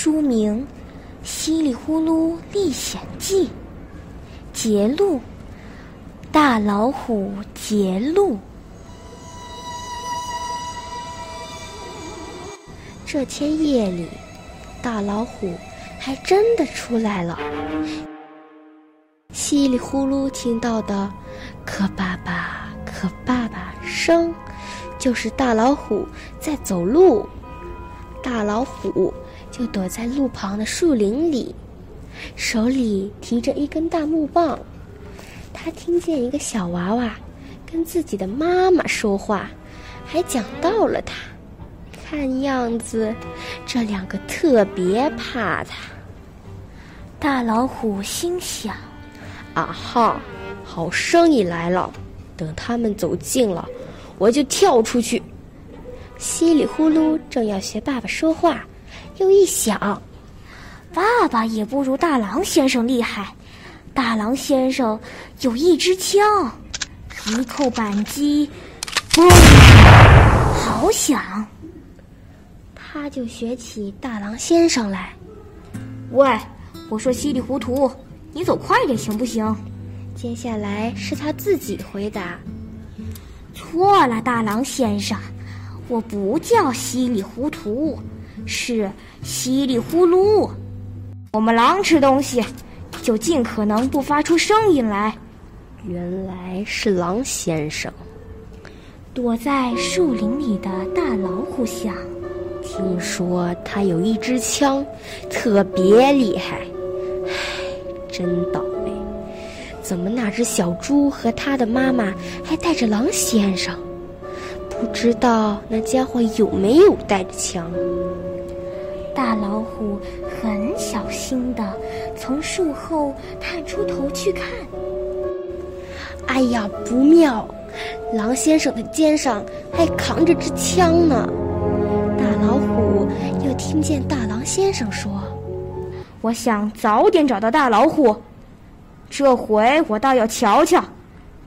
书名《稀里呼噜历险记》，节录：大老虎节录。这天夜里，大老虎还真的出来了。稀里呼噜听到的“可爸爸，可爸爸”声，就是大老虎在走路。大老虎就躲在路旁的树林里，手里提着一根大木棒。他听见一个小娃娃跟自己的妈妈说话，还讲到了他。看样子，这两个特别怕他。大老虎心想：“啊哈，好生意来了！等他们走近了，我就跳出去。”稀里呼噜，正要学爸爸说话，又一想，爸爸也不如大狼先生厉害。大狼先生有一支枪，一扣扳机，嘣，好响。他就学起大狼先生来。喂，我说稀里糊涂，你走快点行不行？接下来是他自己回答：错了，大狼先生。我不叫稀里糊涂，是稀里呼噜。我们狼吃东西，就尽可能不发出声音来。原来是狼先生。躲在树林里的大老虎想：听说他有一支枪，特别厉害。唉，真倒霉！怎么那只小猪和他的妈妈还带着狼先生？不知道那家伙有没有带着枪。大老虎很小心的从树后探出头去看。哎呀，不妙！狼先生的肩上还扛着支枪呢。大老虎又听见大狼先生说：“我想早点找到大老虎，这回我倒要瞧瞧，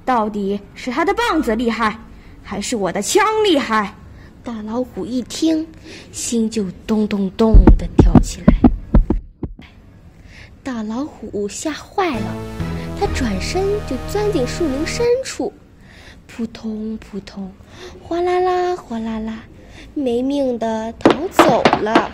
到底是他的棒子厉害。”还是我的枪厉害！大老虎一听，心就咚咚咚的跳起来。大老虎吓坏了，他转身就钻进树林深处，扑通扑通，哗啦啦哗啦啦，没命的逃走了。